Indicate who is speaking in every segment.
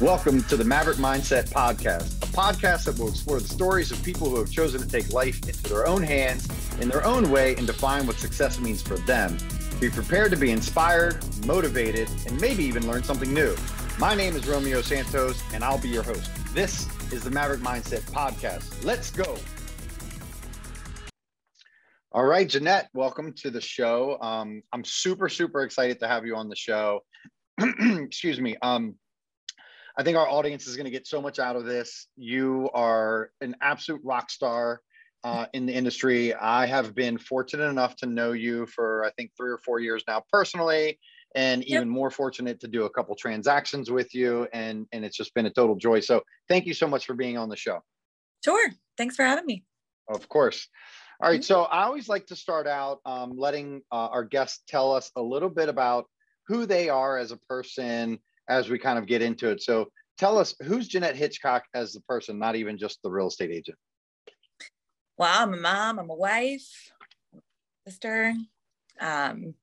Speaker 1: Welcome to the Maverick Mindset Podcast, a podcast that will explore the stories of people who have chosen to take life into their own hands, in their own way, and define what success means for them. Be prepared to be inspired, motivated, and maybe even learn something new. My name is Romeo Santos, and I'll be your host. This is the Maverick Mindset Podcast. Let's go. All right, Jeanette, welcome to the show. Um, I'm super, super excited to have you on the show. Excuse me. Um, I think our audience is going to get so much out of this. You are an absolute rock star uh, in the industry. I have been fortunate enough to know you for, I think, three or four years now personally, and even yep. more fortunate to do a couple transactions with you. And, and it's just been a total joy. So thank you so much for being on the show.
Speaker 2: Sure. Thanks for having me.
Speaker 1: Of course. All right. Mm-hmm. So I always like to start out um, letting uh, our guests tell us a little bit about who they are as a person as we kind of get into it. So tell us who's Jeanette Hitchcock as the person, not even just the real estate agent.
Speaker 2: Well, I'm a mom, I'm a wife, sister. Um,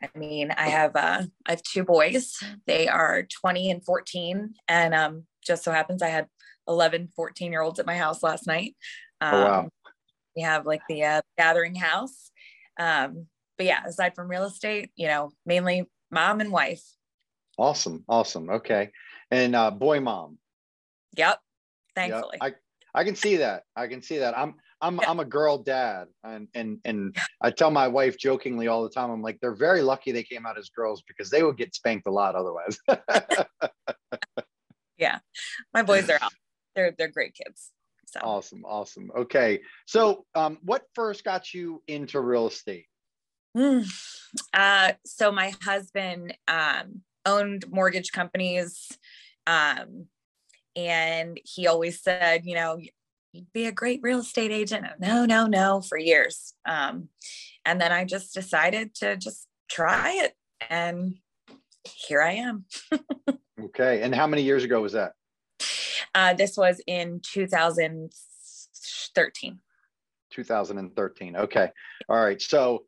Speaker 2: I mean, I have uh, I have two boys. They are 20 and 14, and um, just so happens I had 11, 14 year olds at my house last night. Um, oh, wow. Um, we have like the uh, gathering house. Um, but yeah, aside from real estate, you know, mainly mom and wife.
Speaker 1: Awesome. Awesome. Okay. And uh, boy mom.
Speaker 2: Yep. Thankfully.
Speaker 1: Yep. I, I can see that. I can see that. I'm I'm. I'm a girl dad. And and and I tell my wife jokingly all the time, I'm like, they're very lucky they came out as girls because they would get spanked a lot otherwise.
Speaker 2: yeah. My boys are out. They're they're great kids. So
Speaker 1: awesome, awesome. Okay. So um, what first got you into real estate?
Speaker 2: Mm. Uh, so my husband um, owned mortgage companies. Um, and he always said, you know, you'd be a great real estate agent. No, no, no, for years. Um, and then I just decided to just try it. And here I am.
Speaker 1: okay. And how many years ago was that?
Speaker 2: Uh, this was in 2013.
Speaker 1: 2013. Okay. All right. So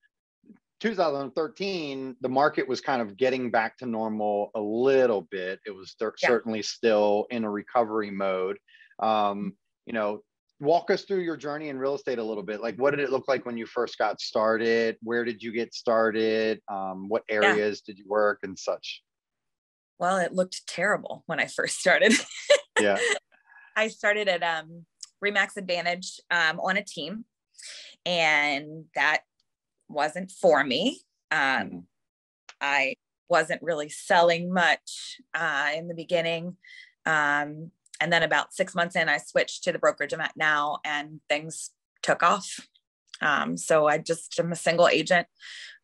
Speaker 1: 2013, the market was kind of getting back to normal a little bit. It was th- yeah. certainly still in a recovery mode. Um, you know, walk us through your journey in real estate a little bit. Like, what did it look like when you first got started? Where did you get started? Um, what areas yeah. did you work and such?
Speaker 2: Well, it looked terrible when I first started.
Speaker 1: yeah.
Speaker 2: I started at um, Remax Advantage um, on a team, and that wasn't for me. Um, mm-hmm. I wasn't really selling much uh, in the beginning. Um, and then about six months in, I switched to the brokerage I'm at now, and things took off. Um, so I just am a single agent,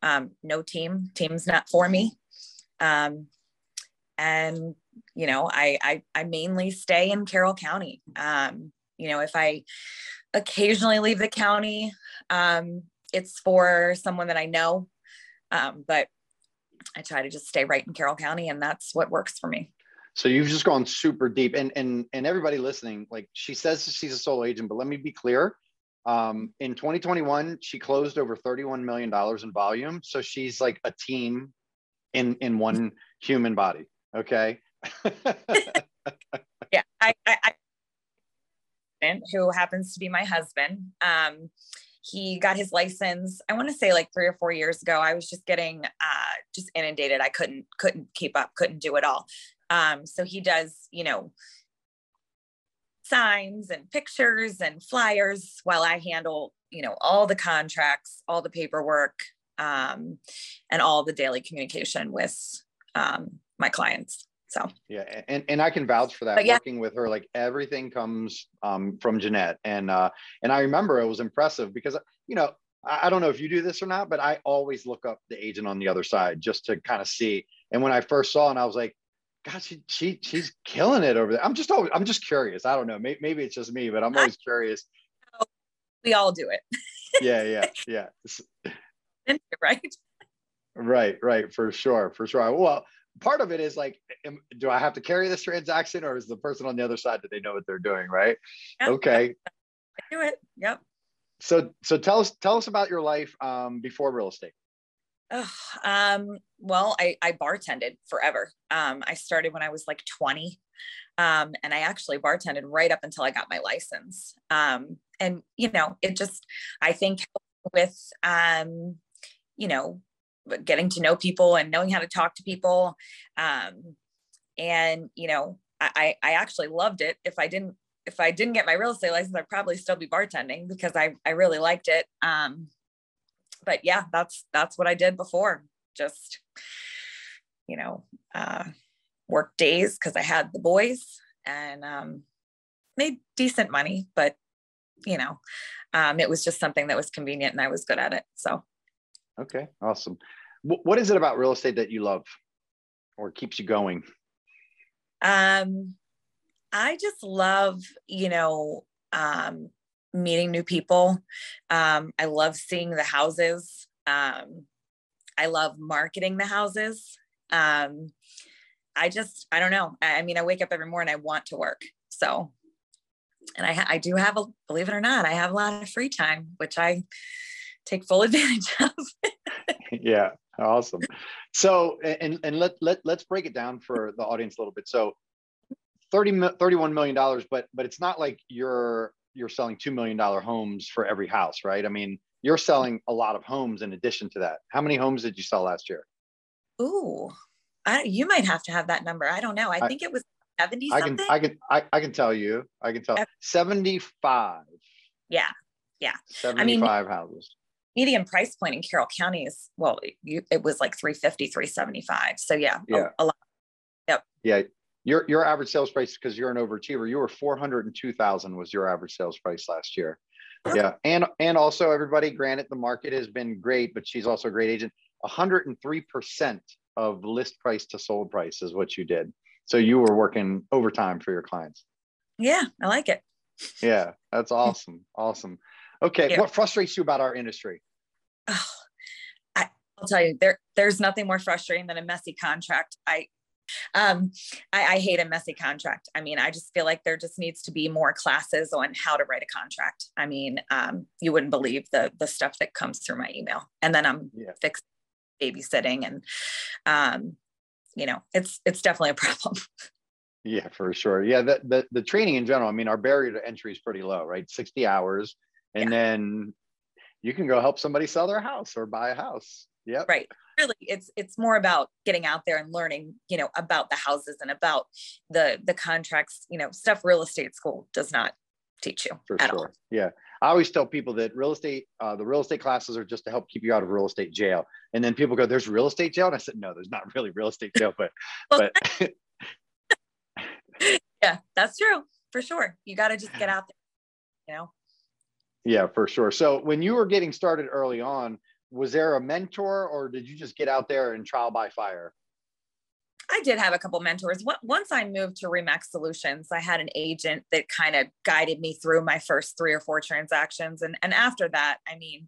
Speaker 2: um, no team. Team's not for me. Um, and you know, I, I, I mainly stay in Carroll County. Um, you know, if I occasionally leave the county, um, it's for someone that I know. Um, but I try to just stay right in Carroll County, and that's what works for me.
Speaker 1: So you've just gone super deep, and and and everybody listening, like she says she's a solo agent, but let me be clear. Um, in 2021, she closed over 31 million dollars in volume. So she's like a team in in one human body. Okay.
Speaker 2: yeah, I, I, I who happens to be my husband. Um, he got his license i want to say like three or four years ago i was just getting uh just inundated i couldn't couldn't keep up couldn't do it all. Um so he does you know signs and pictures and flyers while i handle you know all the contracts all the paperwork um and all the daily communication with um my clients so
Speaker 1: yeah, and and I can vouch for that. Yeah. Working with her, like everything comes um, from Jeanette, and uh, and I remember it was impressive because you know I, I don't know if you do this or not, but I always look up the agent on the other side just to kind of see. And when I first saw, and I was like, God, she she she's killing it over there. I'm just always I'm just curious. I don't know. Maybe, maybe it's just me, but I'm always curious.
Speaker 2: We all do it.
Speaker 1: yeah, yeah, yeah.
Speaker 2: right.
Speaker 1: Right, right, for sure, for sure. Well, part of it is like, am, do I have to carry this transaction or is the person on the other side, do they know what they're doing? Right. Yep. Okay.
Speaker 2: I do it. Yep.
Speaker 1: So, so tell us, tell us about your life um, before real estate.
Speaker 2: Oh, um, well, I, I bartended forever. Um, I started when I was like 20. Um, and I actually bartended right up until I got my license. Um, and you know, it just I think with um, you know, getting to know people and knowing how to talk to people. Um, and you know, I I actually loved it. If I didn't if I didn't get my real estate license, I'd probably still be bartending because I I really liked it. Um, but yeah, that's that's what I did before. Just you know, uh, work days because I had the boys and um, made decent money, but you know, um, it was just something that was convenient and I was good at it. So,
Speaker 1: okay, awesome. W- what is it about real estate that you love or keeps you going?
Speaker 2: Um, I just love, you know, um, meeting new people. Um, I love seeing the houses. Um, I love marketing the houses. Um, I just, I don't know. I, I mean, I wake up every morning, I want to work. So, and I, I do have a, believe it or not, I have a lot of free time, which I take full advantage of.
Speaker 1: yeah. Awesome. So, and, and let, let, let's break it down for the audience a little bit. So 30, 31 million dollars, but, but it's not like you're, you're selling $2 million homes for every house, right? I mean, you're selling a lot of homes in addition to that. How many homes did you sell last year?
Speaker 2: Ooh, I, you might have to have that number. I don't know. I, I think it was 70
Speaker 1: I can, I can, I, I can tell you, I can tell okay. 75.
Speaker 2: Yeah. Yeah.
Speaker 1: 75 I mean, houses.
Speaker 2: Median price point in Carroll County is, well, you, it was like 350, 375. So yeah,
Speaker 1: yeah.
Speaker 2: A, a lot. Yep.
Speaker 1: Yeah. Your, your average sales price, because you're an overachiever, you were 402,000 was your average sales price last year. Yeah. And, and also everybody, granted the market has been great, but she's also a great agent. 103% of list price to sold price is what you did. So you were working overtime for your clients.
Speaker 2: Yeah, I like it.
Speaker 1: Yeah, that's awesome. awesome. Okay, yeah. what frustrates you about our industry?
Speaker 2: Oh, I, will tell you, there there's nothing more frustrating than a messy contract. I um I, I hate a messy contract. I mean, I just feel like there just needs to be more classes on how to write a contract. I mean, um, you wouldn't believe the the stuff that comes through my email, and then I'm yeah. fixing babysitting and um, you know it's it's definitely a problem
Speaker 1: yeah for sure yeah the, the, the training in general i mean our barrier to entry is pretty low right 60 hours and yeah. then you can go help somebody sell their house or buy a house yeah
Speaker 2: right really it's it's more about getting out there and learning you know about the houses and about the the contracts you know stuff real estate school does not teach you
Speaker 1: for sure all. yeah I always tell people that real estate, uh, the real estate classes are just to help keep you out of real estate jail. And then people go, "There's real estate jail," and I said, "No, there's not really real estate jail, but but."
Speaker 2: yeah, that's true for sure. You got to just get out there, you know.
Speaker 1: Yeah, for sure. So when you were getting started early on, was there a mentor, or did you just get out there and trial by fire?
Speaker 2: I did have a couple mentors. Once I moved to Remax Solutions, I had an agent that kind of guided me through my first three or four transactions. And, and after that, I mean,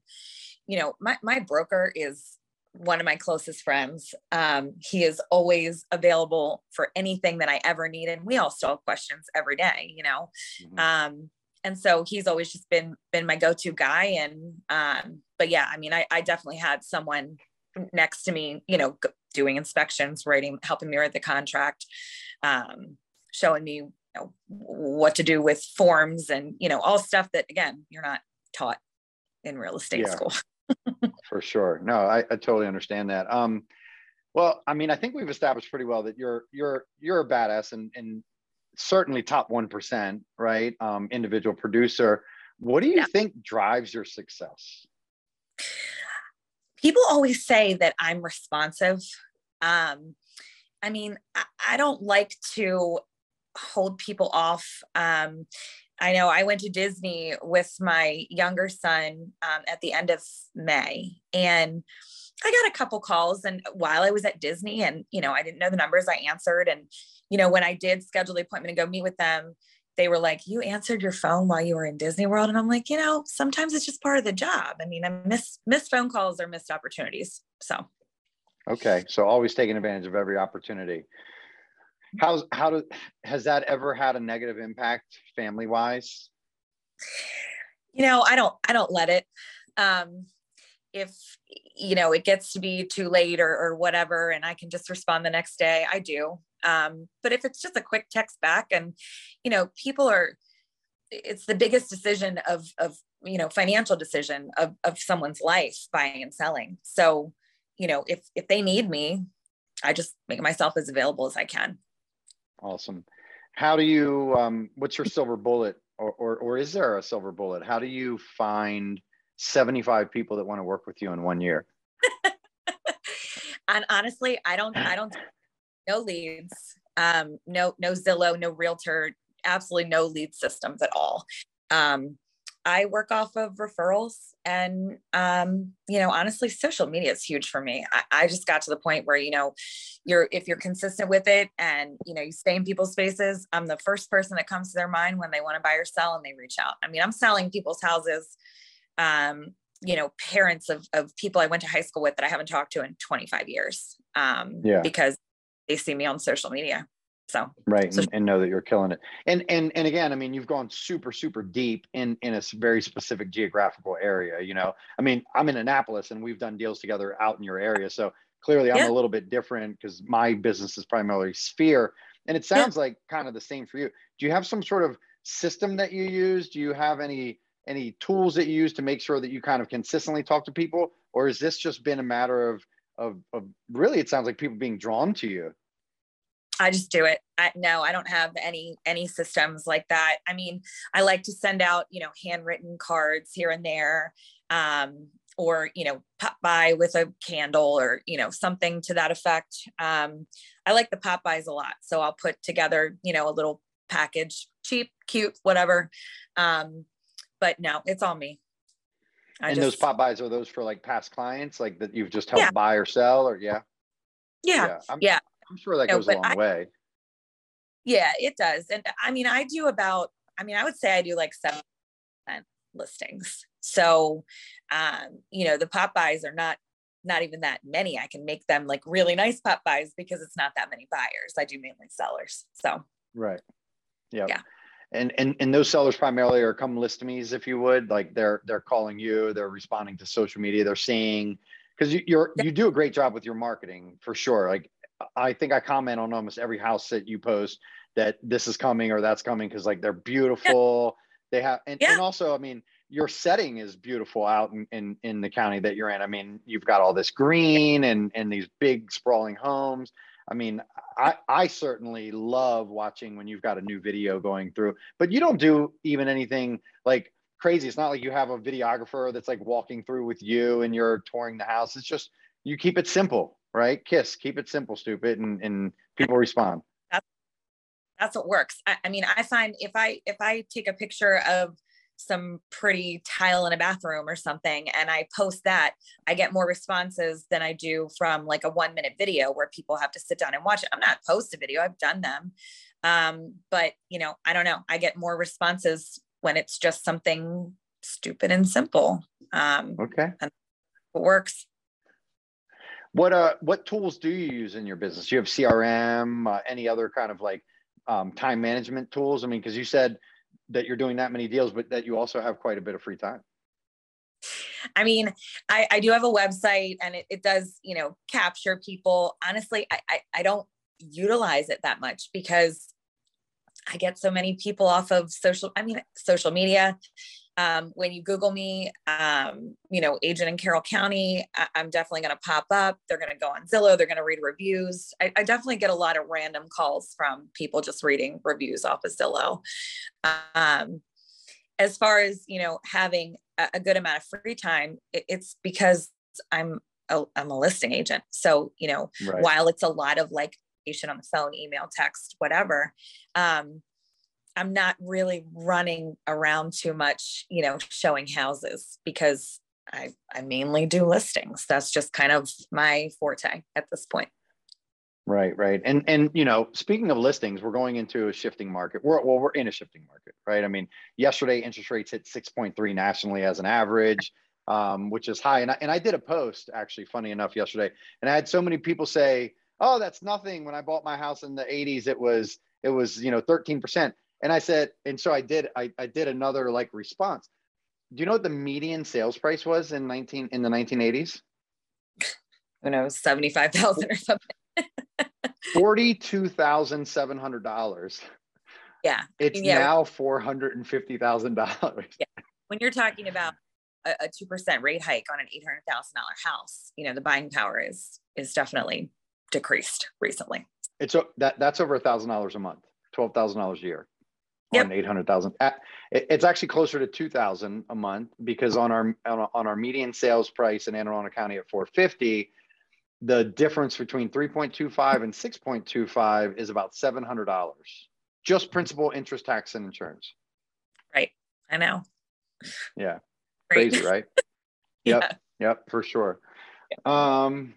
Speaker 2: you know, my, my broker is one of my closest friends. Um, he is always available for anything that I ever need. And we all still have questions every day, you know? Mm-hmm. Um, and so he's always just been, been my go-to guy. And, um, but yeah, I mean, I, I definitely had someone next to me, you know, doing inspections, writing, helping me write the contract, um, showing me you know, what to do with forms and, you know, all stuff that, again, you're not taught in real estate yeah, school.
Speaker 1: for sure. No, I, I totally understand that. Um, well, I mean, I think we've established pretty well that you're you're you're a badass and and certainly top one percent, right? Um, individual producer. What do you yeah. think drives your success?
Speaker 2: people always say that I'm responsive. Um, I mean, I, I, don't like to hold people off. Um, I know I went to Disney with my younger son um, at the end of May, and I got a couple calls. And while I was at Disney, and you know, I didn't know the numbers, I answered. And you know, when I did schedule the appointment and go meet with them, they were like, You answered your phone while you were in Disney World. And I'm like, you know, sometimes it's just part of the job. I mean, I miss missed phone calls or missed opportunities. So
Speaker 1: okay. So always taking advantage of every opportunity. How's how do has that ever had a negative impact family wise?
Speaker 2: You know, I don't I don't let it. Um, if you know it gets to be too late or, or whatever and i can just respond the next day i do um, but if it's just a quick text back and you know people are it's the biggest decision of of you know financial decision of of someone's life buying and selling. So you know if if they need me i just make myself as available as i can.
Speaker 1: Awesome. How do you um what's your silver bullet or or, or is there a silver bullet? How do you find 75 people that want to work with you in one year?
Speaker 2: And honestly i don't i don't no leads um no no zillow no realtor absolutely no lead systems at all. Um, I work off of referrals and, um, you know, honestly, social media is huge for me. I, I, just got to the point where, you know, you're, if you're consistent with it and, you know, you stay in people's spaces, I'm the first person that comes to their mind when they want to buy or sell and they reach out. I mean, I'm selling people's houses, um, you know, parents of, of people I went to high school with that I haven't talked to in 25 years. Um, yeah. because they see me on social media. So
Speaker 1: right,
Speaker 2: so,
Speaker 1: and, know that you're killing it. And and and again, I mean, you've gone super super deep in in a very specific geographical area. You know, I mean, I'm in Annapolis, and we've done deals together out in your area. So clearly, I'm a little bit different because my business is primarily Sphere, and it sounds yeah. like kind of the same for you. Do you have some sort of system that you use? Do you have any any tools that you use to make sure that you kind of consistently talk to people, or has this just been a matter of of, of really? It sounds like people being drawn to you.
Speaker 2: I just do it. I, no, I don't have any any systems like that. I mean, I like to send out, you know, handwritten cards here and there, um, or you know, pop by with a candle or you know something to that effect. Um, I like the pop bys a lot, so I'll put together, you know, a little package, cheap, cute, whatever. Um, but no, it's all me.
Speaker 1: I and just, those pop bys are those for like past clients, like that you've just helped yeah. buy or sell, or
Speaker 2: yeah. Yeah, yeah. yeah.
Speaker 1: I'm sure that no, goes a long I, way.
Speaker 2: Yeah, it does. And I mean, I do about, I mean, I would say I do like 7% listings. So, um, you know, the pop bys are not not even that many. I can make them like really nice pop bys because it's not that many buyers. I do mainly sellers. So
Speaker 1: right. Yep. Yeah. And and and those sellers primarily are come list to me's if you would. Like they're they're calling you, they're responding to social media, they're seeing because you, you're you do a great job with your marketing for sure. Like I think I comment on almost every house that you post that this is coming or that's coming because like they're beautiful. Yeah. They have and, yeah. and also, I mean, your setting is beautiful out in, in in the county that you're in. I mean, you've got all this green and and these big sprawling homes. I mean, I I certainly love watching when you've got a new video going through, but you don't do even anything like crazy. It's not like you have a videographer that's like walking through with you and you're touring the house. It's just you keep it simple right? Kiss, keep it simple, stupid, and, and people respond.
Speaker 2: That's, that's what works. I, I mean, I find if I if I take a picture of some pretty tile in a bathroom or something and I post that, I get more responses than I do from like a one minute video where people have to sit down and watch it. I'm not post a video, I've done them. Um, but you know, I don't know. I get more responses when it's just something stupid and simple. Um,
Speaker 1: okay.
Speaker 2: And it works.
Speaker 1: What uh what tools do you use in your business? Do You have CRM, uh, any other kind of like um, time management tools? I mean, because you said that you're doing that many deals, but that you also have quite a bit of free time.
Speaker 2: I mean, I, I do have a website and it, it does, you know, capture people. Honestly, I, I, I don't utilize it that much because I get so many people off of social, I mean, social media. Um, when you Google me, um, you know, agent in Carroll County, I- am definitely going to pop up. They're going to go on Zillow. They're going to read reviews. I-, I, definitely get a lot of random calls from people just reading reviews off of Zillow. Um, as far as you know, having a, a good amount of free time, it- it's because I'm a, I'm a listing agent. So you know, right. while it's a lot of like patient on the phone, email, text, whatever. Um, I'm not really running around too much, you know, showing houses because I, I mainly do listings. That's just kind of my forte at this point.
Speaker 1: Right, right. And and you know, speaking of listings, we're going into a shifting market. We're well, we're in a shifting market, right? I mean, yesterday interest rates hit 6.3 nationally as an average, um, which is high. And I, and I did a post actually, funny enough, yesterday, and I had so many people say, "Oh, that's nothing." When I bought my house in the 80s, it was it was you know 13%. And I said, and so I did, I, I did another like response. do you know what the median sales price was in 19 in the 1980s?
Speaker 2: Who knows, 75,000 or something.
Speaker 1: $42,700.
Speaker 2: Yeah.
Speaker 1: It's
Speaker 2: yeah.
Speaker 1: now $450,000.
Speaker 2: Yeah. When you're talking about a, a 2% rate hike on an $800,000 house, you know, the buying power is is definitely decreased recently.
Speaker 1: It's that that's over a thousand dollars a month, twelve thousand dollars a year,
Speaker 2: Yep.
Speaker 1: on eight hundred thousand. It's actually closer to two thousand a month because on our on our- median sales price in Anne Arundel County at four fifty, the difference between three point two five and six point two five is about seven hundred dollars, just principal, interest, tax, and insurance. Right.
Speaker 2: I know.
Speaker 1: Yeah, crazy, right?
Speaker 2: Yeah.
Speaker 1: Yep, yep, for sure. Um,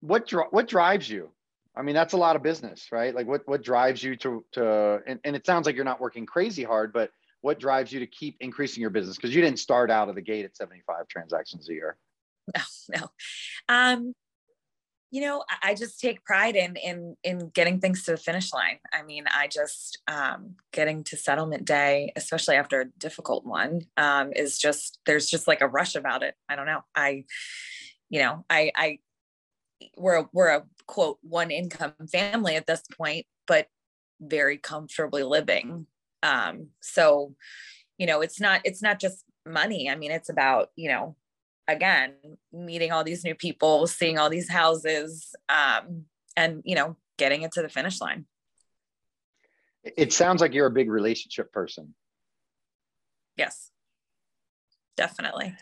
Speaker 1: what dri- what drives you? I mean, that's a lot of business, right? Like, what what drives you to to? And, and it sounds like you're not working crazy hard, but what drives you to keep increasing your business? Because you didn't start out of the gate at 75 transactions a year.
Speaker 2: no. No. Um, you know, I, just take pride in in in getting things to the finish line. I mean, I just um getting to settlement day, especially after a difficult one, um, is just there's just like a rush about it. I don't know. I, you know, I I we're we're a quote one income family at this point, but very comfortably living. Um, so, you know, it's not it's not just money. I mean, it's about, you know, again meeting all these new people seeing all these houses um, and you know getting it to the finish line
Speaker 1: It- It sounds like you're a big relationship person.
Speaker 2: yes definitely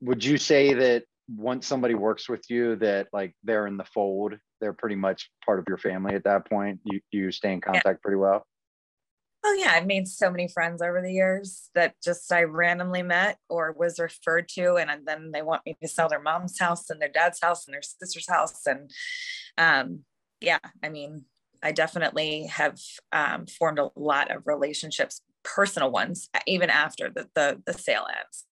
Speaker 1: Would you say that once somebody works with you, that like they're in the fold, they're pretty much part of your family at that point? You you stay in contact pretty well.
Speaker 2: oh yeah i've made so many friends over the years that just i randomly met or was referred to and then they want me to sell their mom's house and their dad's house and their sister's house and um, yeah i mean i definitely have um, formed a lot of relationships personal ones even after the the, the sale ends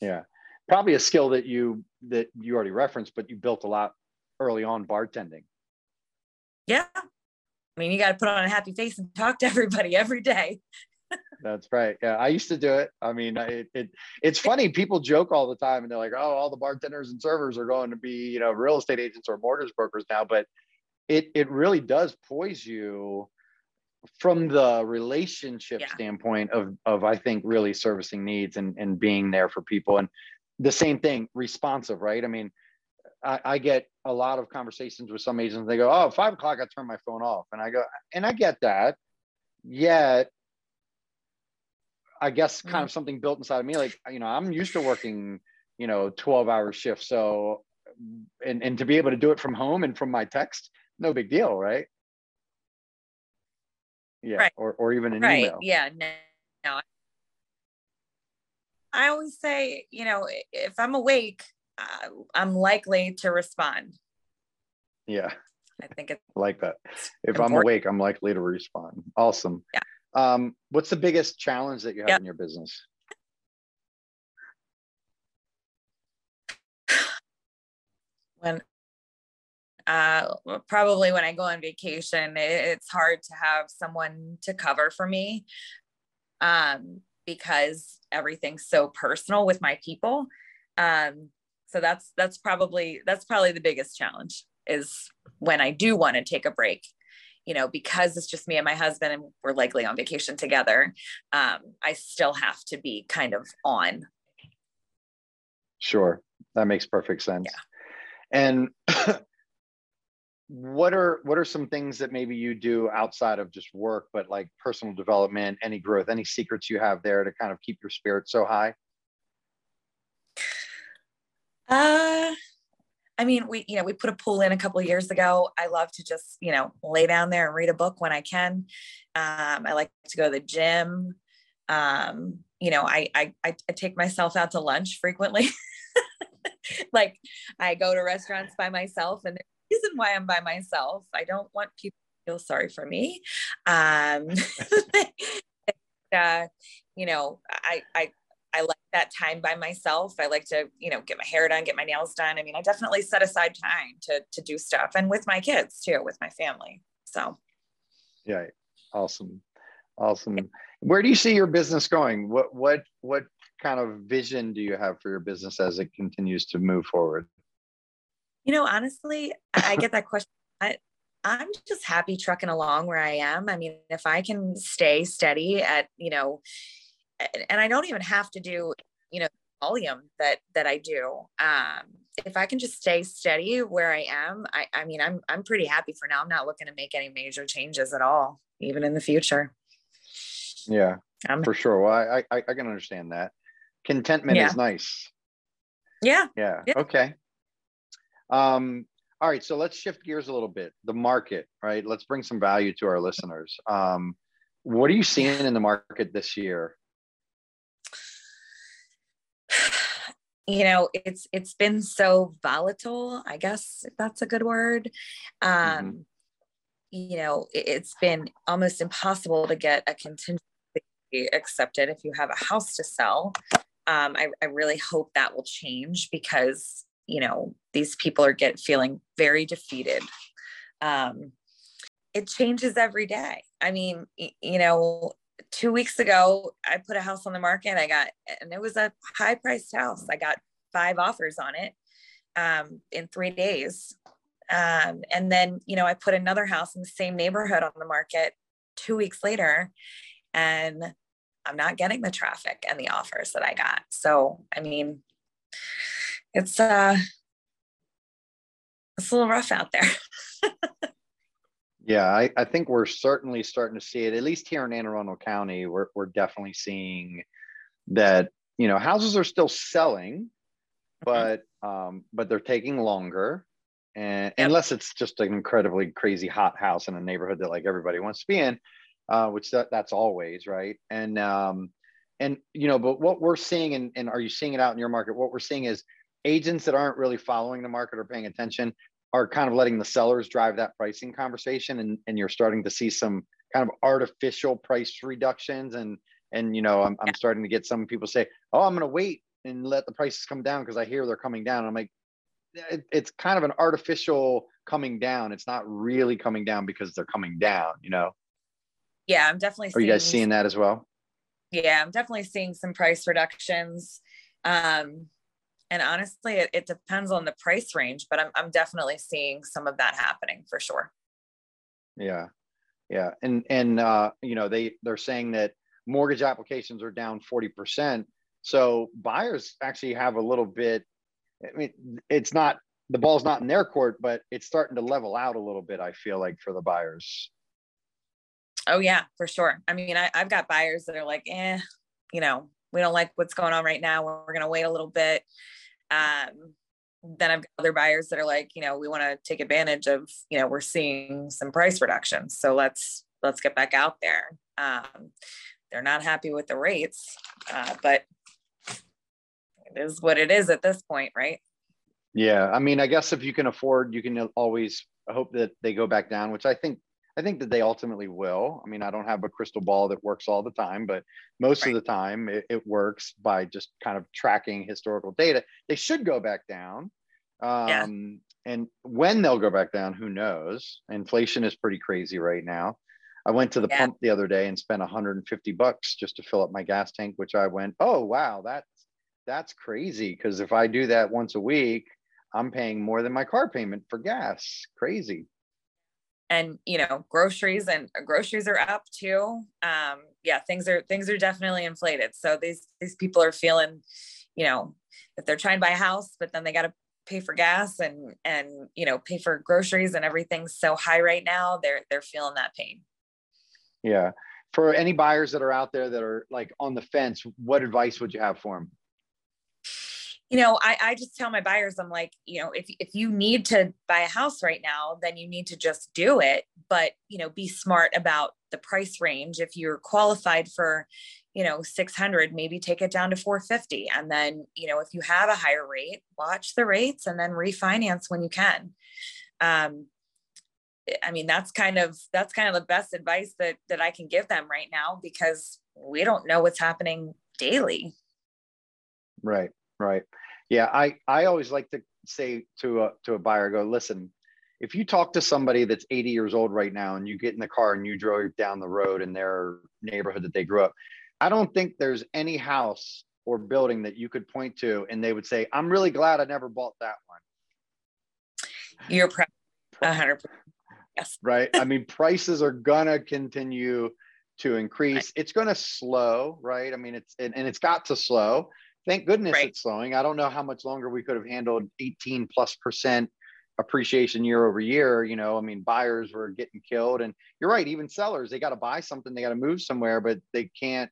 Speaker 1: Yeah. Probably a skill that you that you already referenced, but you built a lot early on bartending.
Speaker 2: Yeah. I mean, you got to put on a happy face and talk to everybody every day.
Speaker 1: That's right. Yeah, I used to do it. I mean, it, it it's funny. People joke all the time, and they're like, "Oh, all the bartenders and servers are going to be, you know, real estate agents or mortgage brokers now." But it it really does poise you from the relationship
Speaker 2: Yeah.
Speaker 1: standpoint of of I think really servicing needs and and being there for people. And the same thing, responsive, right? I mean, I, I get a lot of conversations with some agents. They go, "Oh, five o'clock, I turn my phone off," and I go, and I get that. Yet I guess kind mm-hmm. of something built inside of me. Like, you know, I'm used to working, you know, 12 hour shifts. So, and, and to be able to do it from home and from my text, no big deal, right? Yeah.
Speaker 2: Right.
Speaker 1: Or, or even an
Speaker 2: right.
Speaker 1: email.
Speaker 2: Yeah. No, no. I always say, you know, if I'm awake, uh, I'm likely to respond.
Speaker 1: Yeah.
Speaker 2: I think it's
Speaker 1: like that. If I'm awake, I'm likely to respond. Awesome.
Speaker 2: Yeah.
Speaker 1: Um, what's the biggest challenge that you have
Speaker 2: Yep.
Speaker 1: in your business?
Speaker 2: when uh probably when i go on vacation it, it's hard to have someone to cover for me um because everything's so personal with my people um so that's that's probably that's probably the biggest challenge is when i do want to take a break you know because it's just me and my husband and we're likely on vacation together um i still have to be kind of on
Speaker 1: Sure. That makes perfect sense. And what are what are some things that maybe you do outside of just work, but like personal development, any growth, any secrets you have there to kind of keep your spirit so high?
Speaker 2: Uh, I mean, we, you know, we put a pool in a couple years ago. I love to just, you know, lay down there and read a book when I can. Um, I like to go to the gym. Um, you know, I, I, I take myself out to lunch frequently. like I go to restaurants by myself and reason why I'm by myself, I don't want people to feel sorry for me. Um, uh, you know, I, I, I like that time by myself. I like to, you know, get my hair done, get my nails done. I mean, I definitely set aside time to to do stuff and with my kids too, with my family. So
Speaker 1: Yeah. Awesome. Awesome. Where do you see your business going? What what what kind of vision do you have for your business as it continues to move forward?
Speaker 2: You know, honestly, I get that question. I, I'm just happy trucking along where I am. I mean, if I can stay steady at, you know, and I don't even have to do, you know, volume that that I do. Um, if I can just stay steady where I am, I, I mean, I'm I'm pretty happy for now. I'm not looking to make any major changes at all, even in the future.
Speaker 1: Yeah, I'm, for sure. Well, I, I I can understand that. Contentment yeah. is nice.
Speaker 2: Yeah.
Speaker 1: yeah. Yeah. Okay. Um, all right, so let's shift gears a little bit. The market, right? Let's bring some value to our listeners. Um, what are you seeing in the market this year?
Speaker 2: You know, it's it's been so volatile. I guess that's a good word. Um, mm-hmm. You know, it, it's been almost impossible to get a contingency accepted if you have a house to sell. Um, I, I really hope that will change because you know these people are get feeling very defeated. Um it changes every day. I mean you know two weeks ago i put a house on the market. I got and it was a high priced house. I got five offers on it um, in three days. Um, and then you know i put another house in the same neighborhood on the market two weeks later and i'm not getting the traffic and the offers that i got. So i mean it's uh it's a little rough out there.
Speaker 1: yeah, I, I think we're certainly starting to see it, at least here in Anne Arundel County, we're we're definitely seeing that, you know, houses are still selling, mm-hmm. but um, but they're taking longer. And yep. unless it's just an incredibly crazy hot house in a neighborhood that like everybody wants to be in, uh, which that, that's always right. And um, and you know, but what we're seeing, and, and are you seeing it out in your market? What we're seeing is agents that aren't really following the market or paying attention are kind of letting the sellers drive that pricing conversation and, and you're starting to see some kind of artificial price reductions. And and you know i'm, I'm starting to get some people say oh i'm going to wait and let the prices come down because i hear they're coming down. I'm like it, it's kind of an artificial coming down. It's not really coming down because they're coming down you know?
Speaker 2: Yeah i'm definitely
Speaker 1: are you guys seeing that as well?
Speaker 2: Yeah i'm definitely seeing some price reductions. Um and honestly it, it depends on the price range but I'm, I'm definitely seeing some of that happening for sure.
Speaker 1: Yeah. Yeah. And and uh you know they they're saying that mortgage applications are down 40% so buyers actually have a little bit i mean it's not the ball's not in their court but it's starting to level out a little bit i feel like for the buyers.
Speaker 2: Oh yeah for sure. I mean I, i've got buyers that are like eh you know we don't like what's going on right now. We're going to wait a little bit um, then I've got other buyers that are like, you know, we want to take advantage of, you know, we're seeing some price reductions. So let's let's get back out there. Um, they're not happy with the rates, uh, but it is what it is at this point, right?
Speaker 1: Yeah, I mean, I guess if you can afford, you can always hope that they go back down, which I think I think that they ultimately will. I mean, I don't have a crystal ball that works all the time, but most right. of the time it, it, works by just kind of tracking historical data. They should go back down. Um, yeah. And when they'll go back down, who knows? Inflation is pretty crazy right now. I went to the yeah. pump the other day and spent 150 bucks just to fill up my gas tank, which I went, oh wow, that's that's crazy. Because if I do that once a week, I'm paying more than my car payment for gas. Crazy
Speaker 2: and you know groceries and uh, groceries are up too. Um yeah things are things are definitely inflated. So these these people are feeling you know if they're trying to buy a house but then they got to pay for gas and and you know pay for groceries and everything's so high right now they're they're feeling that pain.
Speaker 1: Yeah. For any buyers that are out there that are like on the fence what advice would you have for them
Speaker 2: you know, I, I just tell my buyers, I'm like, you know, if, if you need to buy a house right now, then you need to just do it. But, you know, be smart about the price range. If you're qualified for, you know, 600, maybe take it down to 450. And then, you know, if you have a higher rate, watch the rates and then refinance when you can. Um, I mean, that's kind of, that's kind of the best advice that, that I can give them right now because we don't know what's happening daily.
Speaker 1: Right. Right. Yeah, I I always like to say to a to a buyer, go listen. if you talk to somebody that's 80 years old right now and you get in the car and you drove down the road in their neighborhood that they grew up, I don't think there's any house or building that you could point to and they would say, I'm really glad I never bought that one.
Speaker 2: You're probably 100
Speaker 1: Yes. Right. I mean, prices are gonna continue to increase. Right. It's gonna slow, right? I mean, it's and, and it's got to slow. Thank goodness right. it's slowing. I don't know how much longer we could have handled 18 plus percent appreciation year over year. You know, I mean, buyers were getting killed, and you're right. Even sellers, they got to buy something, they got to move somewhere, but they can't.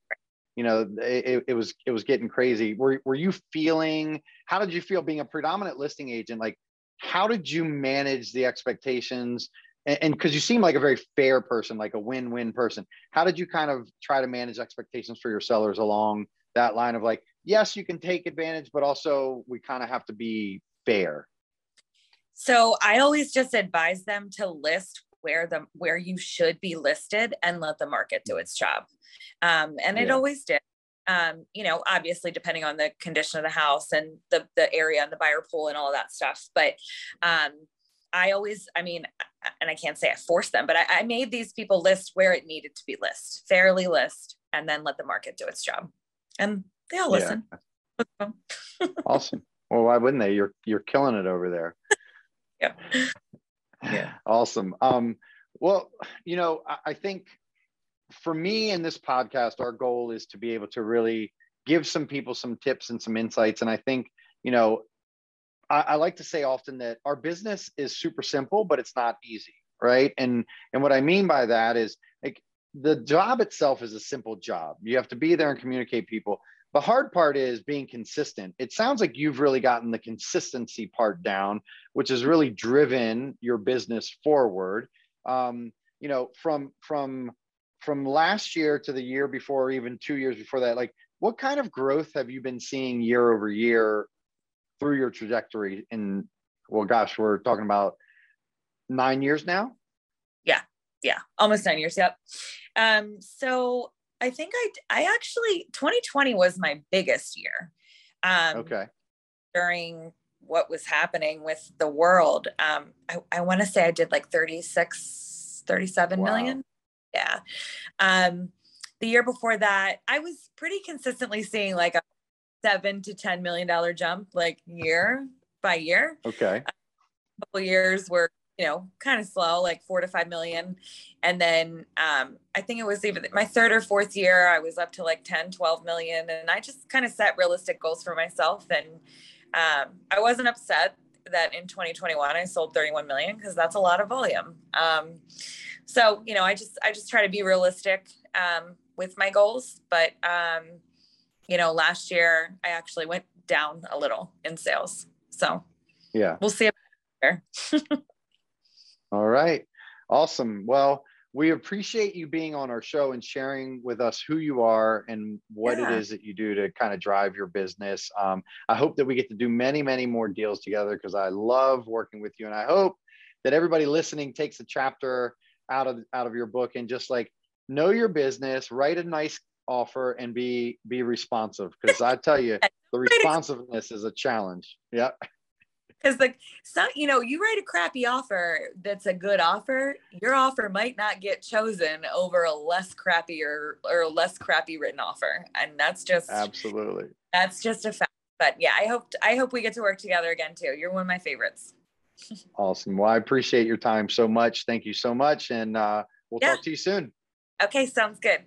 Speaker 1: You know, it, it was it was getting crazy. Were were you feeling? How did you feel being a predominant listing agent? Like, how did you manage the expectations? And because you seem like a very fair person, like a win-win person, how did you kind of try to manage expectations for your sellers along that line of like, yes, you can take advantage, but also we kind of have to be fair.
Speaker 2: So I always just advise them to list where the where you should be listed and let the market do its job. Um, and it yeah. always did. Um, you know, obviously depending on the condition of the house and the the area and the buyer pool and all that stuff. But um, I always, I mean, and I can't say I forced them, but I, I made these people list where it needed to be list, fairly list, and then let the market do its job. And they all listen.
Speaker 1: Yeah. awesome. Well, why wouldn't they? You're you're killing it over there.
Speaker 2: yeah. Yeah.
Speaker 1: Awesome. Um, well, you know, I, I think for me in this podcast, our goal is to be able to really give some people some tips and some insights. And I think, you know, I, I like to say often that our business is super simple, but it's not easy, right? And and what I mean by that is like the job itself is a simple job. You have to be there and communicate people. The hard part is being consistent. It sounds like you've really gotten the consistency part down, which has really driven your business forward. Um, you know, from from from last year to the year before, or even two years before that, like what kind of growth have you been seeing year over year through your trajectory? In well, gosh, we're talking about nine years now.
Speaker 2: Yeah, yeah, almost nine years. Yep. Um, so I think I I actually 2020 was my biggest year.
Speaker 1: Um, okay.
Speaker 2: During what was happening with the world, um, I, I want to say I did like 36, 37 wow. million. Yeah. Um, the year before that, I was pretty consistently seeing like a seven to ten million dollar jump, like year by year.
Speaker 1: Okay.
Speaker 2: A couple years were you know, kind of slow, like four to five million. And then um, I think it was even my third or fourth year, I was up to like 10, 12 million. And I just kind of set realistic goals for myself. And um, I wasn't upset that in 2021 I sold 31 million because that's a lot of volume. Um, so, you know, I just, I just try to be realistic um, with my goals. But, um, you know, last year I actually went down a little in sales. So
Speaker 1: yeah,
Speaker 2: we'll see.
Speaker 1: All right. Awesome. Well, we appreciate you being on our show and sharing with us who you are and what yeah. it is that you do to kind of drive your business. Um, I hope that we get to do many, many more deals together because I love working with you. And I hope that everybody listening takes a chapter out of out of your book and just like know your business, write a nice offer and be be responsive. Because I tell you, the responsiveness is a challenge. Yeah
Speaker 2: because like some, you know you write a crappy offer that's a good offer your offer might not get chosen over a less crappy or or less crappy written offer and that's just
Speaker 1: absolutely.
Speaker 2: that's just a fact but yeah i hope i hope we get to work together again too. You're one of my favorites.
Speaker 1: Awesome. Well i appreciate your time so much. Thank you so much and uh, we'll yeah. talk to you soon.
Speaker 2: Okay sounds good